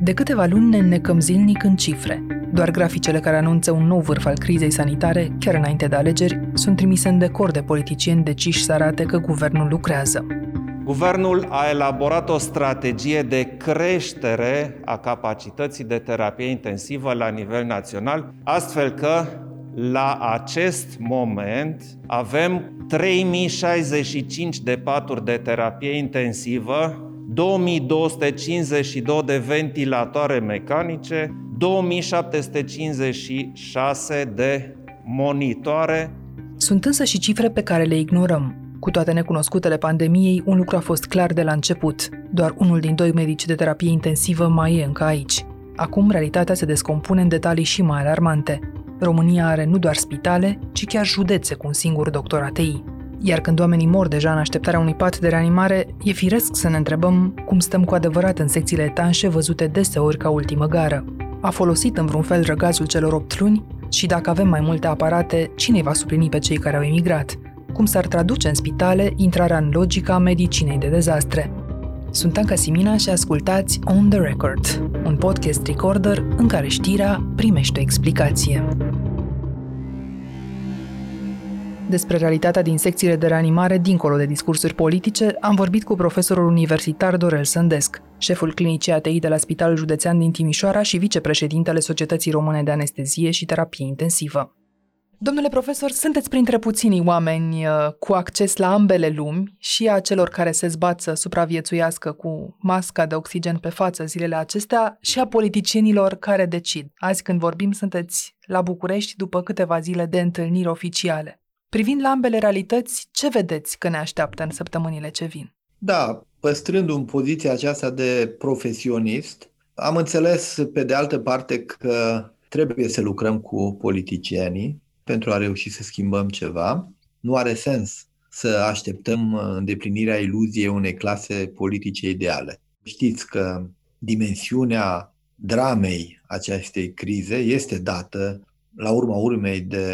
De câteva luni ne înnecăm zilnic în cifre. Doar graficele care anunță un nou vârf al crizei sanitare, chiar înainte de alegeri, sunt trimise în decor de politicieni deciși să arate că guvernul lucrează. Guvernul a elaborat o strategie de creștere a capacității de terapie intensivă la nivel național, astfel că la acest moment avem 3065 de paturi de terapie intensivă, 2252 de ventilatoare mecanice, 2756 de monitoare. Sunt însă și cifre pe care le ignorăm. Cu toate necunoscutele pandemiei, un lucru a fost clar de la început. Doar unul din doi medici de terapie intensivă mai e încă aici. Acum, realitatea se descompune în detalii și mai alarmante. România are nu doar spitale, ci chiar județe cu un singur doctor ATI. Iar când oamenii mor deja în așteptarea unui pat de reanimare, e firesc să ne întrebăm cum stăm cu adevărat în secțiile etanșe văzute deseori ca ultimă gară. A folosit în vreun fel răgazul celor 8 luni? Și dacă avem mai multe aparate, cine va suplini pe cei care au emigrat? Cum s-ar traduce în spitale intrarea în logica medicinei de dezastre? Sunt Anca Simina și ascultați On The Record, un podcast recorder în care știrea primește explicație. Despre realitatea din secțiile de reanimare, dincolo de discursuri politice, am vorbit cu profesorul universitar Dorel Sândesc, șeful clinicii ATI de la Spitalul Județean din Timișoara și vicepreședintele Societății Române de Anestezie și Terapie Intensivă. Domnule profesor, sunteți printre puținii oameni uh, cu acces la ambele lumi și a celor care se zbat să supraviețuiască cu masca de oxigen pe față zilele acestea și a politicienilor care decid. Azi când vorbim sunteți la București după câteva zile de întâlniri oficiale. Privind la ambele realități, ce vedeți că ne așteaptă în săptămânile ce vin? Da, păstrând în poziția aceasta de profesionist, am înțeles pe de altă parte că trebuie să lucrăm cu politicienii pentru a reuși să schimbăm ceva. Nu are sens să așteptăm îndeplinirea iluziei unei clase politice ideale. Știți că dimensiunea dramei acestei crize este dată la urma urmei de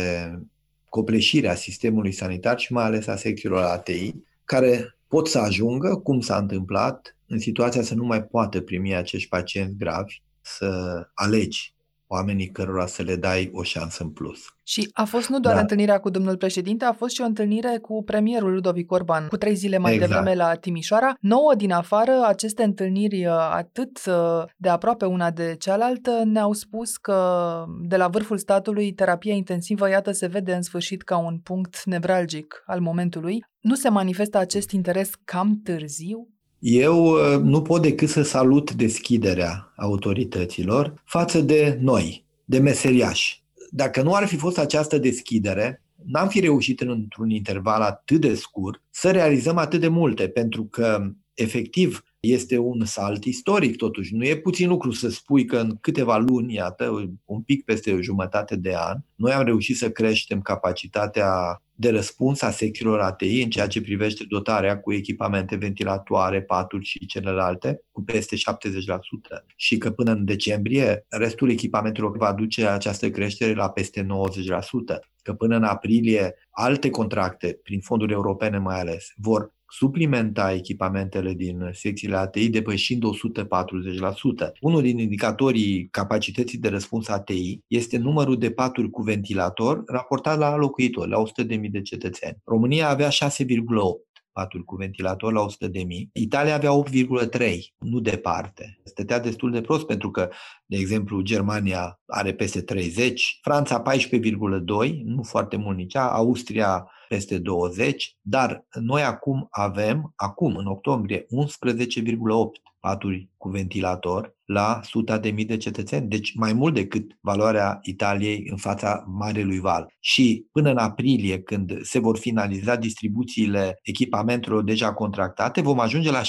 copleșirea sistemului sanitar și mai ales a secțiilor ATI, care pot să ajungă, cum s-a întâmplat, în situația să nu mai poată primi acești pacienți gravi, să alegi oamenii cărora să le dai o șansă în plus. Și a fost nu doar da. întâlnirea cu domnul președinte, a fost și o întâlnire cu premierul Ludovic Orban, cu trei zile mai exact. devreme la Timișoara. Nouă din afară, aceste întâlniri uh, atât uh, de aproape una de cealaltă ne-au spus că de la vârful statului terapia intensivă, iată, se vede în sfârșit ca un punct nevralgic al momentului. Nu se manifestă acest interes cam târziu? Eu uh, nu pot decât să salut deschiderea autorităților față de noi, de meseriași. Dacă nu ar fi fost această deschidere, n-am fi reușit într-un interval atât de scurt să realizăm atât de multe, pentru că, efectiv, este un salt istoric, totuși. Nu e puțin lucru să spui că în câteva luni, iată, un pic peste o jumătate de an, noi am reușit să creștem capacitatea de răspuns a secțiilor ATI în ceea ce privește dotarea cu echipamente ventilatoare, paturi și celelalte, cu peste 70%. Și că până în decembrie restul echipamentelor va duce această creștere la peste 90%. Că până în aprilie alte contracte, prin fonduri europene mai ales, vor suplimenta echipamentele din secțiile ATI depășind 140%. Unul din indicatorii capacității de răspuns ATI este numărul de paturi cu ventilator raportat la locuitori, la 100.000 de cetățeni. România avea 6,8 paturi cu ventilator la 100 de mii. Italia avea 8,3, nu departe. Stătea destul de prost pentru că, de exemplu, Germania are peste 30, Franța 14,2, nu foarte mult nici ea, Austria peste 20, dar noi acum avem, acum în octombrie, 11,8 paturi cu ventilator la suta de mii de cetățeni, deci mai mult decât valoarea Italiei în fața Marelui Val. Și până în aprilie, când se vor finaliza distribuțiile echipamentelor deja contractate, vom ajunge la 16,8,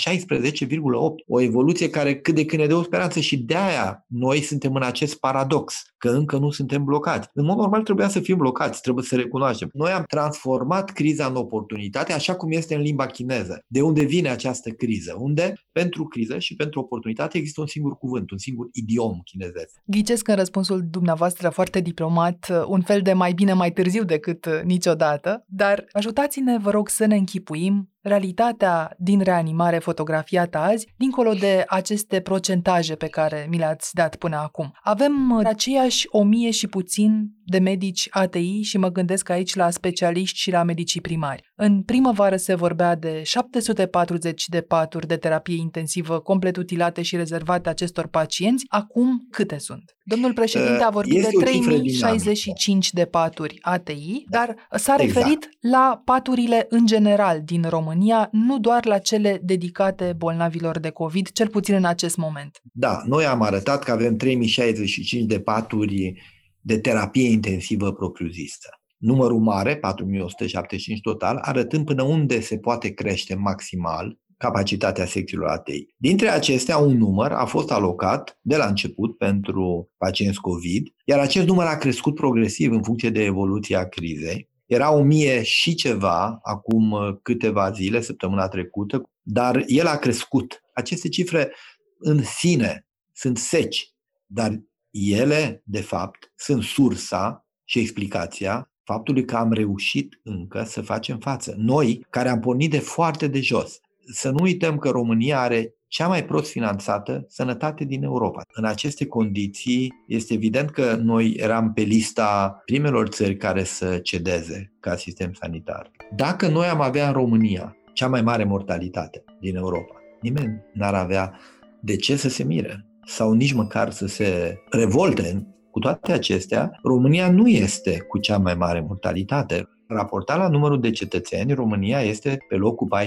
o evoluție care cât de când ne dă o speranță și de aia noi suntem în acest paradox, că încă nu suntem blocați. În mod normal trebuia să fim blocați, trebuie să recunoaștem. Noi am transformat criza în oportunitate, așa cum este în limba chineză. De unde vine această criză? Unde pentru criză și pentru oportunitate există un singur cuvânt, un singur idiom chinezesc. Ghicesc în răspunsul dumneavoastră foarte diplomat un fel de mai bine mai târziu decât niciodată, dar ajutați-ne, vă rog, să ne închipuim realitatea din reanimare fotografiată azi, dincolo de aceste procentaje pe care mi le-ați dat până acum. Avem uh, aceiași o mie și puțin de medici ATI și mă gândesc aici la specialiști și la medicii primari. În primăvară se vorbea de 740 de paturi de terapie intensivă complet utilate și rezervate acestor pacienți. Acum câte sunt? Domnul președinte a vorbit este de 3065 de paturi ATI, dar s-a exact. referit la paturile în general din România, nu doar la cele dedicate bolnavilor de COVID, cel puțin în acest moment. Da, noi am arătat că avem 3065 de paturi de terapie intensivă propriu-zisă. Numărul mare, 4175 total, arătând până unde se poate crește maximal capacitatea secțiilor ATI. Dintre acestea, un număr a fost alocat de la început pentru pacienți COVID, iar acest număr a crescut progresiv în funcție de evoluția crizei. Era o mie și ceva acum câteva zile, săptămâna trecută, dar el a crescut. Aceste cifre în sine sunt seci, dar ele, de fapt, sunt sursa și explicația faptului că am reușit încă să facem față. Noi, care am pornit de foarte de jos, să nu uităm că România are cea mai prost finanțată sănătate din Europa. În aceste condiții, este evident că noi eram pe lista primelor țări care să cedeze ca sistem sanitar. Dacă noi am avea în România cea mai mare mortalitate din Europa, nimeni n-ar avea de ce să se mire sau nici măcar să se revolte. Cu toate acestea, România nu este cu cea mai mare mortalitate. Raportat la numărul de cetățeni, România este pe locul 14-15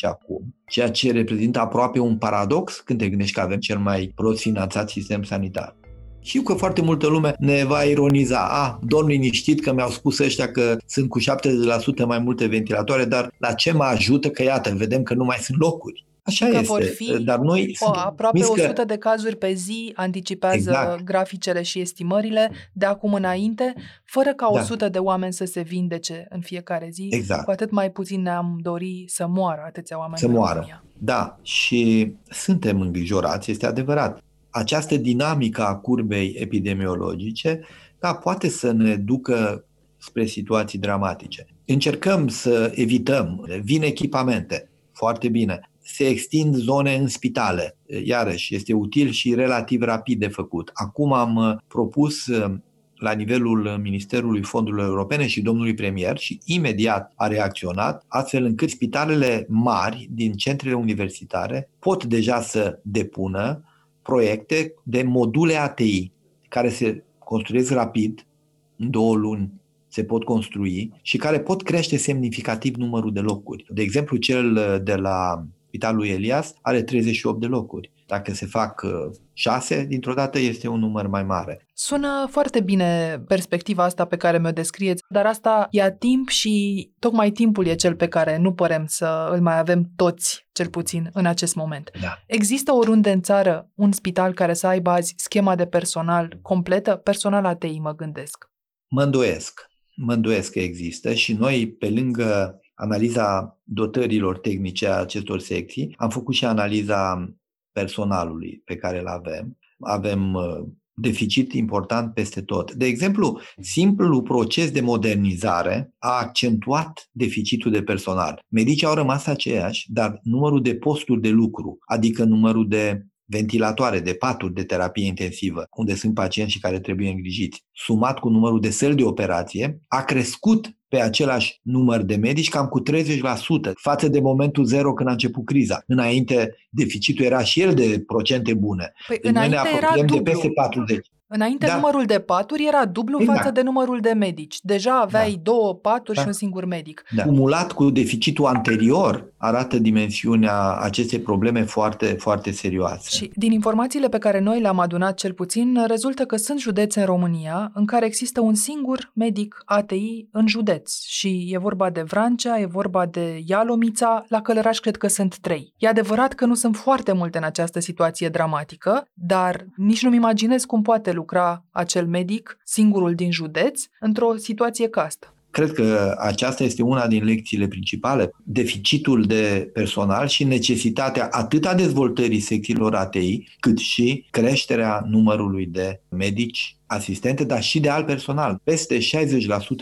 acum, ceea ce reprezintă aproape un paradox când te gândești că avem cel mai prost finanțat sistem sanitar. Știu că foarte multă lume ne va ironiza. A, dorm liniștit că mi-au spus ăștia că sunt cu 70% mai multe ventilatoare, dar la ce mă ajută că, iată, vedem că nu mai sunt locuri. Așa că este. vor fi dar noi o, aproape miscă... 100 de cazuri pe zi, anticipează exact. graficele și estimările de acum înainte, fără ca 100 da. de oameni să se vindece în fiecare zi, exact. cu atât mai puțin ne-am dori să moară atâția oameni Să moară, România. da. Și suntem îngrijorați, este adevărat. Această dinamică a curbei epidemiologice, da, poate să ne ducă spre situații dramatice. Încercăm să evităm, vin echipamente, foarte bine se extind zone în spitale. Iarăși, este util și relativ rapid de făcut. Acum am uh, propus uh, la nivelul Ministerului Fondurilor Europene și domnului premier și imediat a reacționat, astfel încât spitalele mari din centrele universitare pot deja să depună proiecte de module ATI care se construiesc rapid, în două luni se pot construi și care pot crește semnificativ numărul de locuri. De exemplu, cel uh, de la Spitalul Elias are 38 de locuri. Dacă se fac 6, uh, dintr-o dată este un număr mai mare. Sună foarte bine perspectiva asta pe care mi-o descrieți, dar asta ia timp și tocmai timpul e cel pe care nu părem să îl mai avem toți, cel puțin, în acest moment. Da. Există oriunde în țară un spital care să aibă azi schema de personal completă? Personal ATI, mă gândesc. Mă îndoiesc. Mă îndoiesc că există și noi, pe lângă analiza dotărilor tehnice a acestor secții, am făcut și analiza personalului pe care îl avem. Avem uh, deficit important peste tot. De exemplu, simplul proces de modernizare a accentuat deficitul de personal. Medicii au rămas aceiași, dar numărul de posturi de lucru, adică numărul de ventilatoare, de paturi de terapie intensivă, unde sunt pacienți și care trebuie îngrijiți, sumat cu numărul de săli de operație, a crescut pe același număr de medici cam cu 30% față de momentul zero când a început criza. Înainte deficitul era și el de procente bune. Păi Noi ne apropiem de peste 40. Înainte da. numărul de paturi era dublu exact. față de numărul de medici. Deja aveai da. două paturi da. și un singur medic. Da. Cumulat cu deficitul anterior arată dimensiunea acestei probleme foarte, foarte serioase. Și din informațiile pe care noi le-am adunat cel puțin, rezultă că sunt județe în România în care există un singur medic ATI în județ. Și e vorba de Vrancea, e vorba de Ialomița, la Călăraș cred că sunt trei. E adevărat că nu sunt foarte multe în această situație dramatică, dar nici nu-mi imaginez cum poate lucra acel medic, singurul din județ, într-o situație ca asta. Cred că aceasta este una din lecțiile principale, deficitul de personal și necesitatea atât a dezvoltării secțiilor ATI, cât și creșterea numărului de medici, asistente, dar și de alt personal. Peste 60%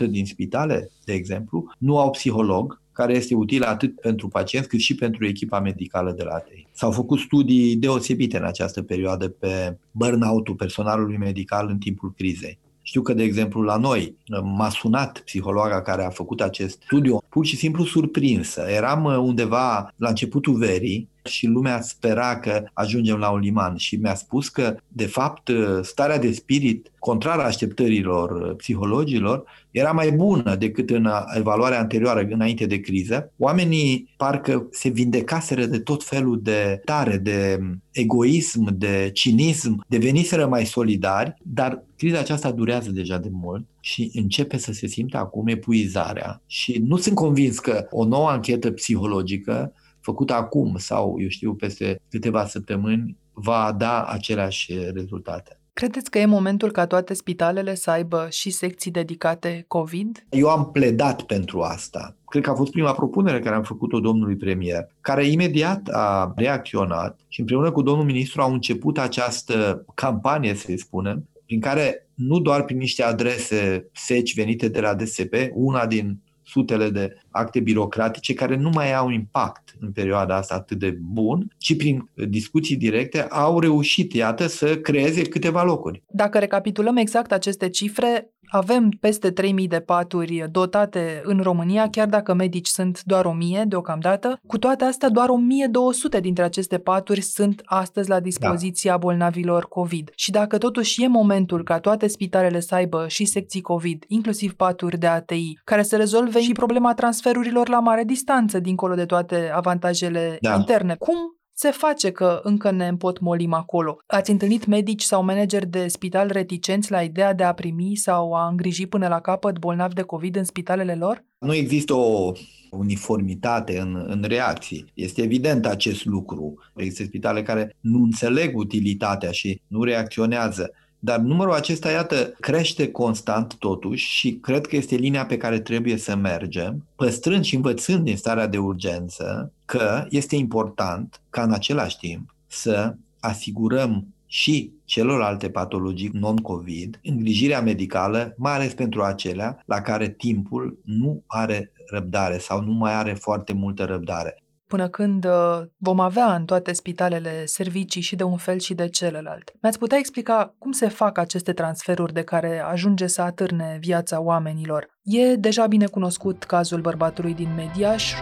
din spitale, de exemplu, nu au psiholog, care este util atât pentru pacient cât și pentru echipa medicală de la ATI. S-au făcut studii deosebite în această perioadă pe burnout-ul personalului medical în timpul crizei. Știu că, de exemplu, la noi m-a sunat psihologa care a făcut acest studiu, pur și simplu surprinsă. Eram undeva la începutul verii și lumea spera că ajungem la un liman și mi-a spus că, de fapt, starea de spirit, contrar așteptărilor psihologilor, era mai bună decât în evaluarea anterioară, înainte de criză. Oamenii parcă se vindecaseră de tot felul de tare, de egoism, de cinism, deveniseră mai solidari, dar criza aceasta durează deja de mult și începe să se simtă acum epuizarea. Și nu sunt convins că o nouă anchetă psihologică făcută acum sau, eu știu, peste câteva săptămâni, va da aceleași rezultate. Credeți că e momentul ca toate spitalele să aibă și secții dedicate COVID? Eu am pledat pentru asta. Cred că a fost prima propunere care am făcut-o domnului premier, care imediat a reacționat și împreună cu domnul ministru au început această campanie, să spunem, prin care nu doar prin niște adrese seci venite de la DSP, una din sutele de acte birocratice care nu mai au impact în perioada asta atât de bun, ci prin discuții directe au reușit, iată, să creeze câteva locuri. Dacă recapitulăm exact aceste cifre, avem peste 3000 de paturi dotate în România, chiar dacă medici sunt doar 1000 deocamdată. Cu toate astea, doar 1200 dintre aceste paturi sunt astăzi la dispoziția da. bolnavilor COVID. Și dacă totuși e momentul ca toate spitalele să aibă și secții COVID, inclusiv paturi de ATI, care să rezolve și problema transferurilor la mare distanță, dincolo de toate avantajele da. interne, cum se face că încă ne împotmolim acolo. Ați întâlnit medici sau manageri de spital reticenți la ideea de a primi sau a îngriji până la capăt bolnavi de COVID în spitalele lor? Nu există o uniformitate în, în reacții. Este evident acest lucru. Există spitale care nu înțeleg utilitatea și nu reacționează. Dar numărul acesta, iată, crește constant totuși și cred că este linia pe care trebuie să mergem, păstrând și învățând din starea de urgență că este important ca în același timp să asigurăm și celorlalte patologii non-COVID, îngrijirea medicală, mai ales pentru acelea la care timpul nu are răbdare sau nu mai are foarte multă răbdare până când uh, vom avea în toate spitalele servicii și de un fel și de celălalt. Mi-ați putea explica cum se fac aceste transferuri de care ajunge să atârne viața oamenilor? E deja bine cunoscut cazul bărbatului din Mediaș,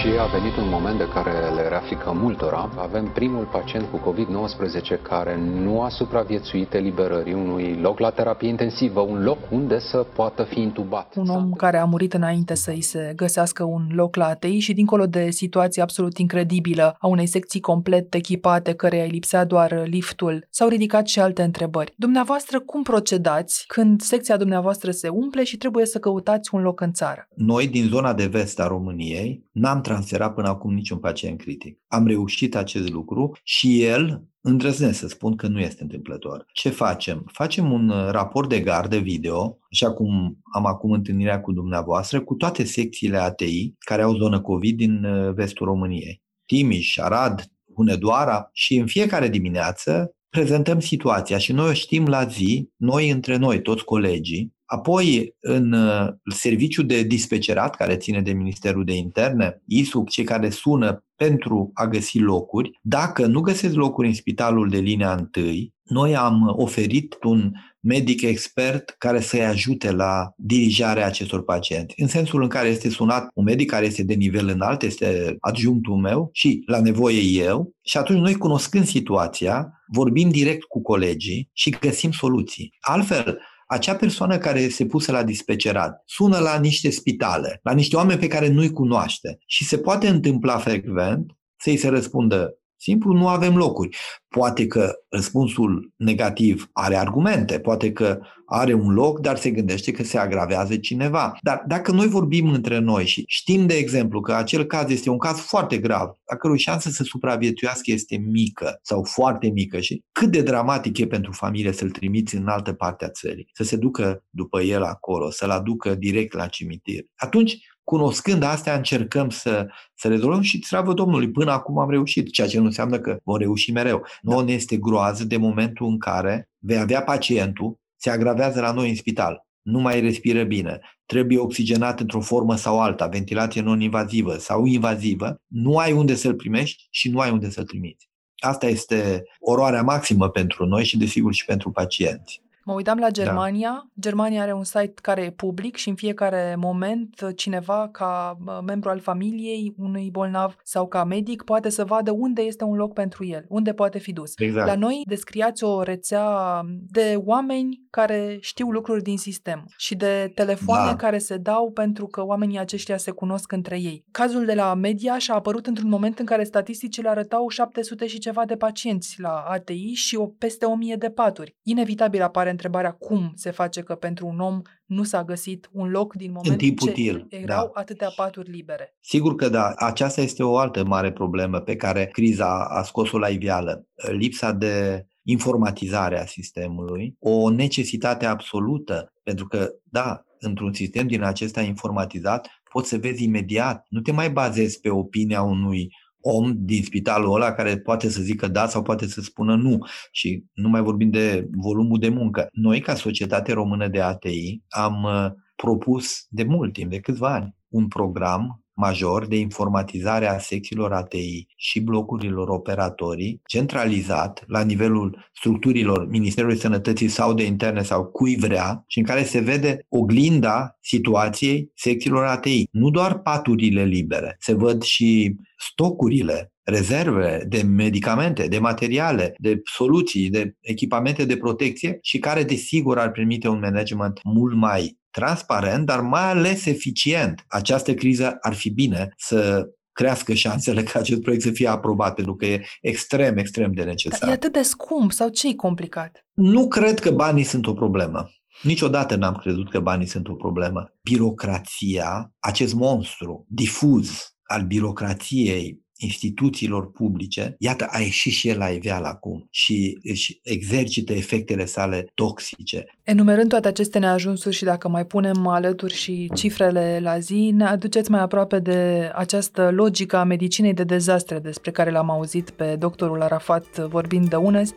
și a venit un moment de care le era frică multora. Avem primul pacient cu COVID-19 care nu a supraviețuit eliberării unui loc la terapie intensivă, un loc unde să poată fi intubat. Un om care a murit înainte să îi se găsească un loc la ATI și dincolo de situația absolut incredibilă a unei secții complet echipate care îi lipsea doar liftul, s-au ridicat și alte întrebări. Dumneavoastră, cum procedați când secția dumneavoastră se umple și trebuie să căutați un loc în țară? Noi, din zona de vest a României, n-am transferat până acum niciun pacient critic. Am reușit acest lucru și el îndrăznesc să spun că nu este întâmplător. Ce facem? Facem un uh, raport de gardă video, așa cum am acum întâlnirea cu dumneavoastră, cu toate secțiile ATI care au zonă COVID din uh, vestul României. Timiș, Arad, Hunedoara și în fiecare dimineață prezentăm situația și noi o știm la zi, noi între noi, toți colegii, Apoi, în uh, serviciu de dispecerat, care ține de Ministerul de Interne, ISUC, cei care sună pentru a găsi locuri, dacă nu găsesc locuri în spitalul de linia întâi, noi am oferit un medic expert care să-i ajute la dirijarea acestor pacienți. În sensul în care este sunat un medic care este de nivel înalt, este adjunctul meu și la nevoie eu, și atunci noi cunoscând situația, vorbim direct cu colegii și găsim soluții. Altfel, acea persoană care se pusă la dispecerat sună la niște spitale, la niște oameni pe care nu-i cunoaște și se poate întâmpla frecvent să-i se răspundă Simplu nu avem locuri. Poate că răspunsul negativ are argumente, poate că are un loc, dar se gândește că se agravează cineva. Dar dacă noi vorbim între noi și știm, de exemplu, că acel caz este un caz foarte grav, a cărui șansă să supraviețuiască este mică sau foarte mică și cât de dramatic e pentru familie să-l trimiți în altă parte a țării, să se ducă după el acolo, să-l aducă direct la cimitir, atunci cunoscând astea, încercăm să, să rezolvăm și slavă Domnului, până acum am reușit, ceea ce nu înseamnă că vom reuși mereu. Nu ne este groază de momentul în care vei avea pacientul, se agravează la noi în spital. nu mai respiră bine, trebuie oxigenat într-o formă sau alta, ventilație non-invazivă sau invazivă, nu ai unde să-l primești și nu ai unde să-l trimiți. Asta este oroarea maximă pentru noi și, desigur, și pentru pacienți. Mă uitam la da. Germania. Da. Germania are un site care e public și în fiecare moment cineva ca membru al familiei unui bolnav sau ca medic poate să vadă unde este un loc pentru el, unde poate fi dus. Exact. La noi descriați o rețea de oameni care știu lucruri din sistem și de telefoane da. care se dau pentru că oamenii aceștia se cunosc între ei. Cazul de la media și-a apărut într-un moment în care statisticile arătau 700 și ceva de pacienți la ATI și o peste 1000 de paturi. Inevitabil apare întrebarea cum se face că pentru un om nu s-a găsit un loc din moment în ce util, erau da. atâtea paturi libere. Sigur că da, aceasta este o altă mare problemă pe care criza a scos-o la iveală. Lipsa de informatizare a sistemului, o necesitate absolută, pentru că, da, într-un sistem din acesta informatizat, poți să vezi imediat, nu te mai bazezi pe opinia unui om din spitalul ăla care poate să zică da sau poate să spună nu. Și nu mai vorbim de volumul de muncă. Noi, ca Societate Română de ATI, am uh, propus de mult timp, de câțiva ani, un program major de informatizare a secțiilor ATI și blocurilor operatorii, centralizat la nivelul structurilor Ministerului Sănătății sau de interne sau cui vrea și în care se vede oglinda situației secțiilor ATI. Nu doar paturile libere, se văd și stocurile rezerve de medicamente, de materiale, de soluții, de echipamente de protecție și care, desigur, ar permite un management mult mai transparent, dar mai ales eficient. Această criză ar fi bine să crească șansele ca acest proiect să fie aprobat, pentru că e extrem, extrem de necesar. E atât de scump sau ce e complicat? Nu cred că banii sunt o problemă. Niciodată n-am crezut că banii sunt o problemă. Birocrația, acest monstru difuz al birocrației instituțiilor publice, iată, a ieșit și el la iveală acum și își exercită efectele sale toxice. Enumerând toate aceste neajunsuri și dacă mai punem alături și cifrele la zi, ne aduceți mai aproape de această logică a medicinei de dezastre despre care l-am auzit pe doctorul Arafat vorbind de unăzi.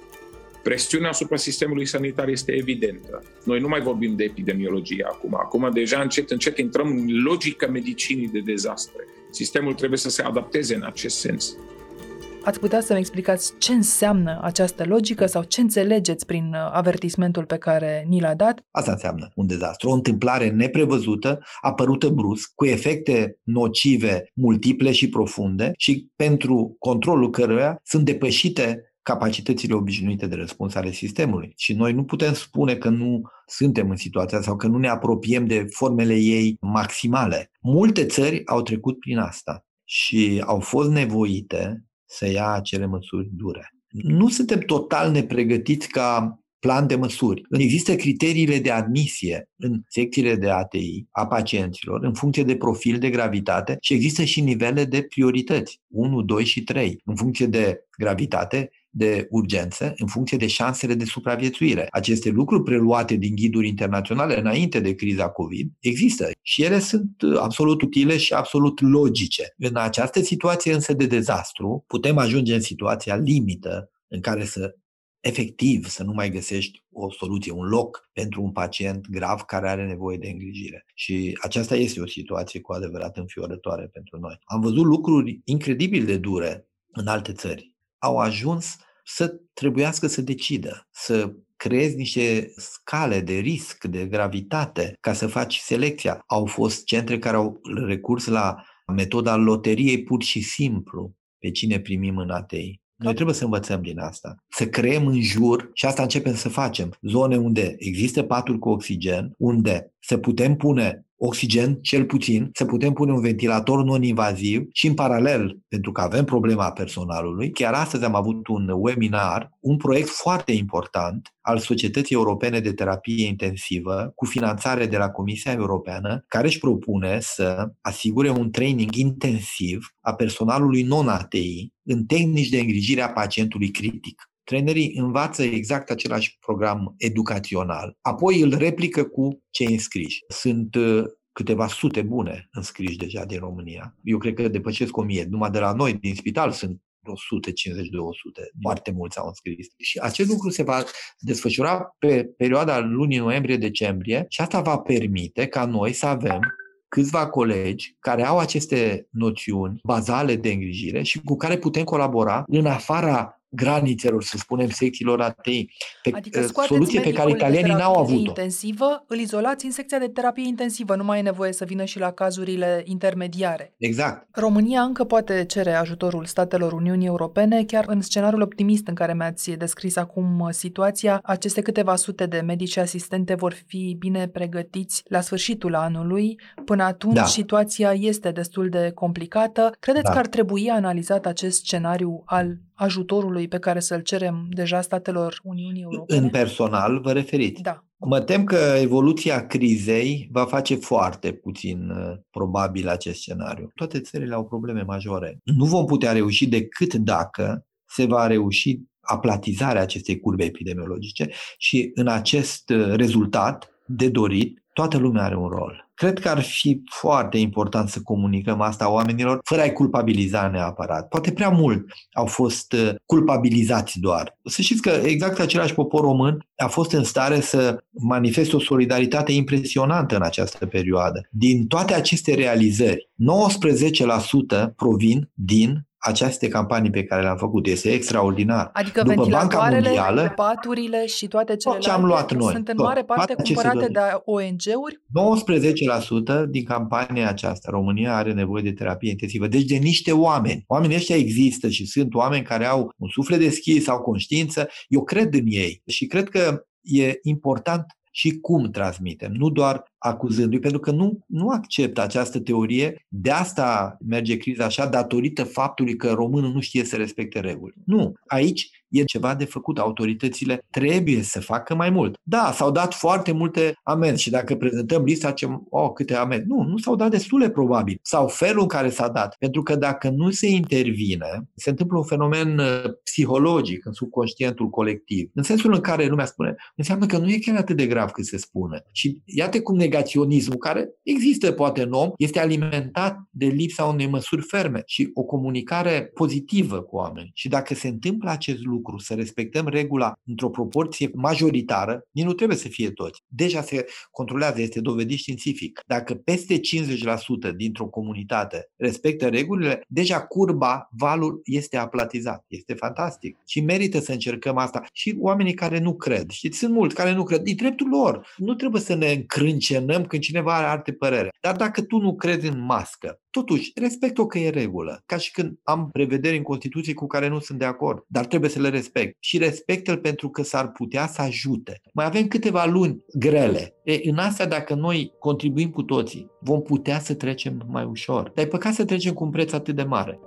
Presiunea asupra sistemului sanitar este evidentă. Noi nu mai vorbim de epidemiologie acum. Acum deja încet, încet intrăm în logica medicinii de dezastre. Sistemul trebuie să se adapteze în acest sens. Ați putea să-mi explicați ce înseamnă această logică sau ce înțelegeți prin uh, avertismentul pe care ni l-a dat? Asta înseamnă un dezastru, o întâmplare neprevăzută, apărută brusc, cu efecte nocive multiple și profunde și pentru controlul căruia sunt depășite capacitățile obișnuite de răspuns ale sistemului. Și noi nu putem spune că nu suntem în situația sau că nu ne apropiem de formele ei maximale. Multe țări au trecut prin asta și au fost nevoite să ia acele măsuri dure. Nu suntem total nepregătiți ca plan de măsuri. Există criteriile de admisie în secțiile de ATI a pacienților în funcție de profil de gravitate și există și nivele de priorități, 1, 2 și 3. În funcție de gravitate de urgență în funcție de șansele de supraviețuire. Aceste lucruri preluate din ghiduri internaționale înainte de criza COVID există și ele sunt uh, absolut utile și absolut logice. În această situație însă de dezastru putem ajunge în situația limită în care să efectiv să nu mai găsești o soluție, un loc pentru un pacient grav care are nevoie de îngrijire. Și aceasta este o situație cu adevărat înfiorătoare pentru noi. Am văzut lucruri incredibil de dure în alte țări au ajuns să trebuiască să decidă, să creezi niște scale de risc, de gravitate, ca să faci selecția. Au fost centre care au recurs la metoda loteriei pur și simplu pe cine primim în ATI. Noi trebuie să învățăm din asta. Să creăm în jur, și asta începem să facem, zone unde există paturi cu oxigen, unde să putem pune oxigen, cel puțin, să putem pune un ventilator non-invaziv și în paralel, pentru că avem problema personalului, chiar astăzi am avut un webinar, un proiect foarte important al Societății Europene de Terapie Intensivă, cu finanțare de la Comisia Europeană, care își propune să asigure un training intensiv a personalului non-ATI în tehnici de îngrijire a pacientului critic. Trainerii învață exact același program educațional, apoi îl replică cu cei înscriși. Sunt uh, câteva sute bune înscriși deja din România. Eu cred că depășesc o mie. Numai de la noi, din spital, sunt 150-200. Foarte mulți au înscris. Și acest lucru se va desfășura pe perioada lunii noiembrie-decembrie și asta va permite ca noi să avem câțiva colegi care au aceste noțiuni bazale de îngrijire și cu care putem colabora în afara granițelor, să spunem, secțiilor ATI. Pe, adică uh, soluție pe care italienii n-au avut-o. intensivă, îl izolați în secția de terapie intensivă, nu mai e nevoie să vină și la cazurile intermediare. Exact. România încă poate cere ajutorul statelor Uniunii Europene, chiar în scenariul optimist în care mi-ați descris acum uh, situația, aceste câteva sute de medici și asistente vor fi bine pregătiți la sfârșitul anului. Până atunci da. situația este destul de complicată. Credeți da. că ar trebui analizat acest scenariu al ajutorului pe care să-l cerem deja statelor Uniunii Europene? În personal vă referiți? Da. Mă tem că evoluția crizei va face foarte puțin uh, probabil acest scenariu. Toate țările au probleme majore. Nu vom putea reuși decât dacă se va reuși aplatizarea acestei curbe epidemiologice și în acest uh, rezultat de dorit, toată lumea are un rol. Cred că ar fi foarte important să comunicăm asta oamenilor fără a-i culpabiliza neapărat. Poate prea mult au fost uh, culpabilizați doar. Să știți că exact același popor român a fost în stare să manifeste o solidaritate impresionantă în această perioadă. Din toate aceste realizări, 19% provin din aceste campanii pe care le-am făcut. Este extraordinar. Adică După Banca Mondială, paturile și toate celelalte ce am luat noi, sunt în tot, mare parte cumpărate de ONG-uri? 19% din campania aceasta, România are nevoie de terapie intensivă. Deci de niște oameni. Oamenii ăștia există și sunt oameni care au un suflet deschis, au conștiință. Eu cred în ei și cred că e important și cum transmitem, nu doar acuzându-i, pentru că nu, nu acceptă această teorie. De asta merge criza așa, datorită faptului că românul nu știe să respecte reguli. Nu. Aici e ceva de făcut. Autoritățile trebuie să facă mai mult. Da, s-au dat foarte multe amenzi și dacă prezentăm lista, ce, oh, câte amenzi. Nu, nu s-au dat destule probabil. Sau felul în care s-a dat. Pentru că dacă nu se intervine, se întâmplă un fenomen uh, psihologic în subconștientul colectiv. În sensul în care lumea spune, înseamnă că nu e chiar atât de grav cât se spune. Și iată cum negaționismul, care există poate în om, este alimentat de lipsa unei măsuri ferme și o comunicare pozitivă cu oameni. Și dacă se întâmplă acest lucru, să respectăm regula într-o proporție majoritară, nici nu trebuie să fie toți. Deja se controlează, este dovedit științific. Dacă peste 50% dintr-o comunitate respectă regulile, deja curba, valul este aplatizat. Este fantastic. Și merită să încercăm asta. Și oamenii care nu cred, știți, sunt mulți care nu cred, e dreptul lor. Nu trebuie să ne încrânce condamnăm când cineva are alte părere. Dar dacă tu nu crezi în mască, totuși respect-o că e regulă. Ca și când am prevederi în Constituție cu care nu sunt de acord, dar trebuie să le respect. Și respect-l pentru că s-ar putea să ajute. Mai avem câteva luni grele. E, în astea, dacă noi contribuim cu toții, vom putea să trecem mai ușor. Dar e păcat să trecem cu un preț atât de mare.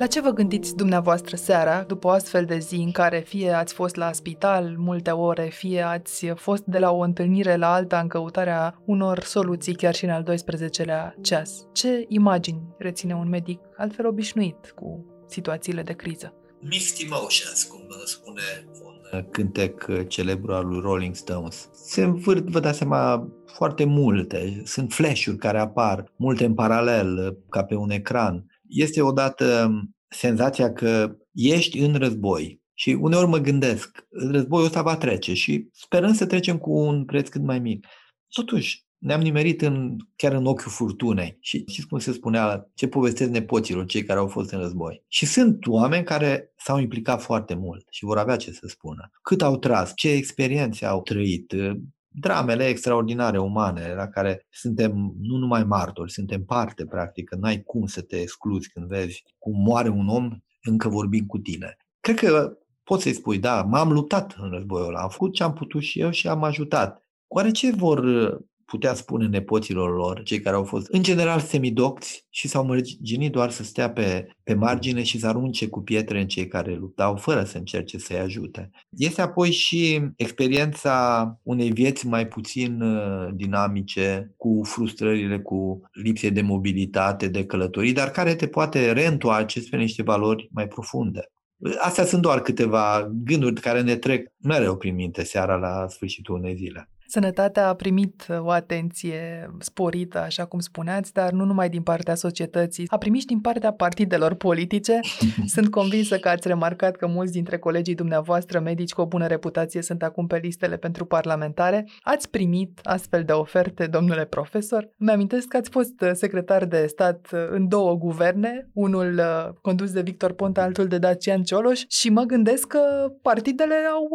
La ce vă gândiți dumneavoastră seara, după o astfel de zi în care fie ați fost la spital multe ore, fie ați fost de la o întâlnire la alta în căutarea unor soluții chiar și în al 12-lea ceas? Ce imagini reține un medic altfel obișnuit cu situațiile de criză? Mixed emotions, cum spune un cântec celebru al lui Rolling Stones. Se învârt, vă dați seama, foarte multe. Sunt flash-uri care apar, multe în paralel, ca pe un ecran este odată senzația că ești în război și uneori mă gândesc, războiul ăsta va trece și sperăm să trecem cu un preț cât mai mic. Totuși, ne-am nimerit în, chiar în ochiul furtunei. Și știți cum se spunea, ce povestesc nepoților, cei care au fost în război. Și sunt oameni care s-au implicat foarte mult și vor avea ce să spună. Cât au tras, ce experiențe au trăit, dramele extraordinare umane la care suntem nu numai martori, suntem parte practic, că n-ai cum să te excluzi când vezi cum moare un om încă vorbim cu tine. Cred că poți să-i spui, da, m-am luptat în războiul ăla, am făcut ce am putut și eu și am ajutat. Oare ce vor putea spune nepoților lor, cei care au fost în general semidocți și s-au mărginit doar să stea pe, pe margine și să arunce cu pietre în cei care luptau fără să încerce să-i ajute. Este apoi și experiența unei vieți mai puțin uh, dinamice, cu frustrările, cu lipse de mobilitate, de călătorii, dar care te poate reîntoarce spre niște valori mai profunde. Astea sunt doar câteva gânduri care ne trec mereu prin minte seara la sfârșitul unei zile. Sănătatea a primit uh, o atenție sporită, așa cum spuneați, dar nu numai din partea societății, a primit și din partea partidelor politice. Sunt convinsă că ați remarcat că mulți dintre colegii dumneavoastră, medici cu o bună reputație, sunt acum pe listele pentru parlamentare. Ați primit astfel de oferte, domnule profesor? Mi-amintesc că ați fost uh, secretar de stat uh, în două guverne, unul condus de Victor Ponta, altul de Dacian Cioloș și mă gândesc că partidele au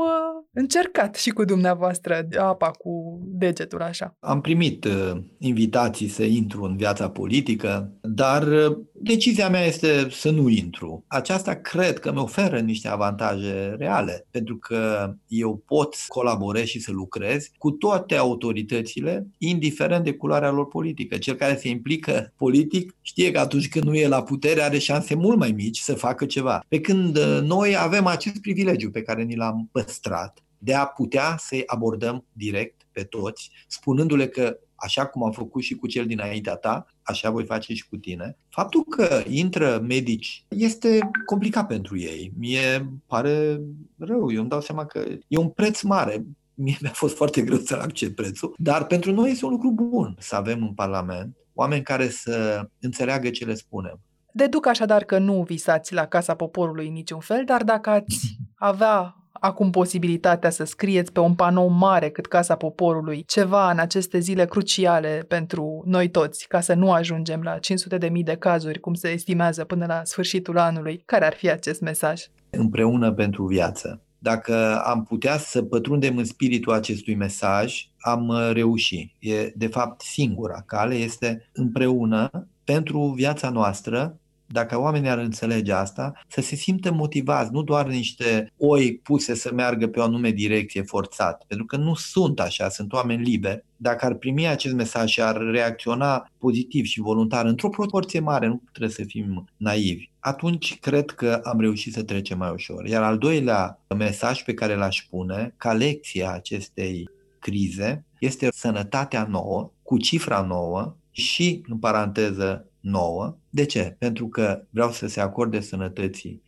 încercat și cu dumneavoastră apa cu degetul așa. Am primit uh, invitații să intru în viața politică, dar uh, decizia mea este să nu intru. Aceasta cred că mi oferă niște avantaje reale, pentru că eu pot colaborez și să lucrez cu toate autoritățile, indiferent de culoarea lor politică. Cel care se implică politic știe că atunci când nu e la putere are șanse mult mai mici să facă ceva. Pe când uh, noi avem acest privilegiu pe care ni l-am păstrat de a putea să-i abordăm direct pe toți, spunându-le că așa cum am făcut și cu cel dinaintea ta, așa voi face și cu tine. Faptul că intră medici este complicat pentru ei. Mie pare rău, eu îmi dau seama că e un preț mare. Mie mi-a fost foarte greu să accept prețul, dar pentru noi este un lucru bun să avem în Parlament oameni care să înțeleagă ce le spunem. Deduc așadar că nu visați la Casa Poporului în niciun fel, dar dacă ați avea acum posibilitatea să scrieți pe un panou mare cât Casa Poporului ceva în aceste zile cruciale pentru noi toți, ca să nu ajungem la 500 de mii de cazuri, cum se estimează până la sfârșitul anului. Care ar fi acest mesaj? Împreună pentru viață. Dacă am putea să pătrundem în spiritul acestui mesaj, am reușit. E, de fapt, singura cale este împreună pentru viața noastră, dacă oamenii ar înțelege asta, să se simtă motivați, nu doar niște oi puse să meargă pe o anume direcție forțat, pentru că nu sunt așa, sunt oameni liberi. Dacă ar primi acest mesaj și ar reacționa pozitiv și voluntar, într-o proporție mare, nu trebuie să fim naivi, atunci cred că am reușit să trecem mai ușor. Iar al doilea mesaj pe care l-aș pune, ca lecție a acestei crize, este sănătatea nouă, cu cifra nouă și, în paranteză, nouă. De ce? Pentru că vreau să se acorde sănătății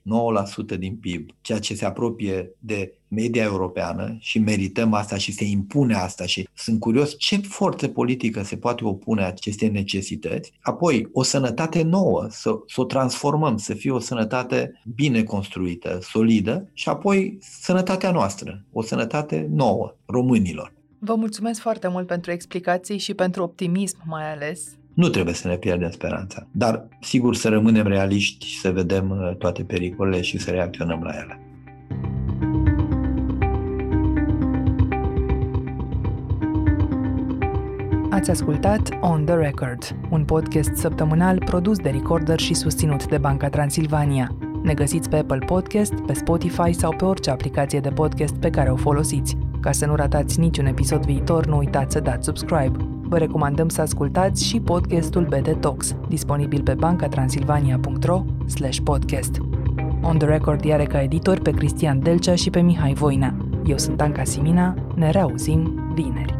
9% din PIB, ceea ce se apropie de media europeană și merităm asta și se impune asta și sunt curios ce forță politică se poate opune acestei necesități. Apoi, o sănătate nouă, să, să o transformăm, să fie o sănătate bine construită, solidă și apoi sănătatea noastră, o sănătate nouă, românilor. Vă mulțumesc foarte mult pentru explicații și pentru optimism mai ales. Nu trebuie să ne pierdem speranța, dar sigur să rămânem realiști și să vedem uh, toate pericolele și să reacționăm la ele. Ați ascultat On The Record, un podcast săptămânal produs de Recorder și susținut de Banca Transilvania. Ne găsiți pe Apple Podcast, pe Spotify sau pe orice aplicație de podcast pe care o folosiți. Ca să nu ratați niciun episod viitor, nu uitați să dați subscribe. Vă recomandăm să ascultați și podcastul BT Talks, disponibil pe bancatransilvania.ro podcast. On the Record are ca editor pe Cristian Delcea și pe Mihai Voina. Eu sunt Anca Simina, ne reauzim vineri.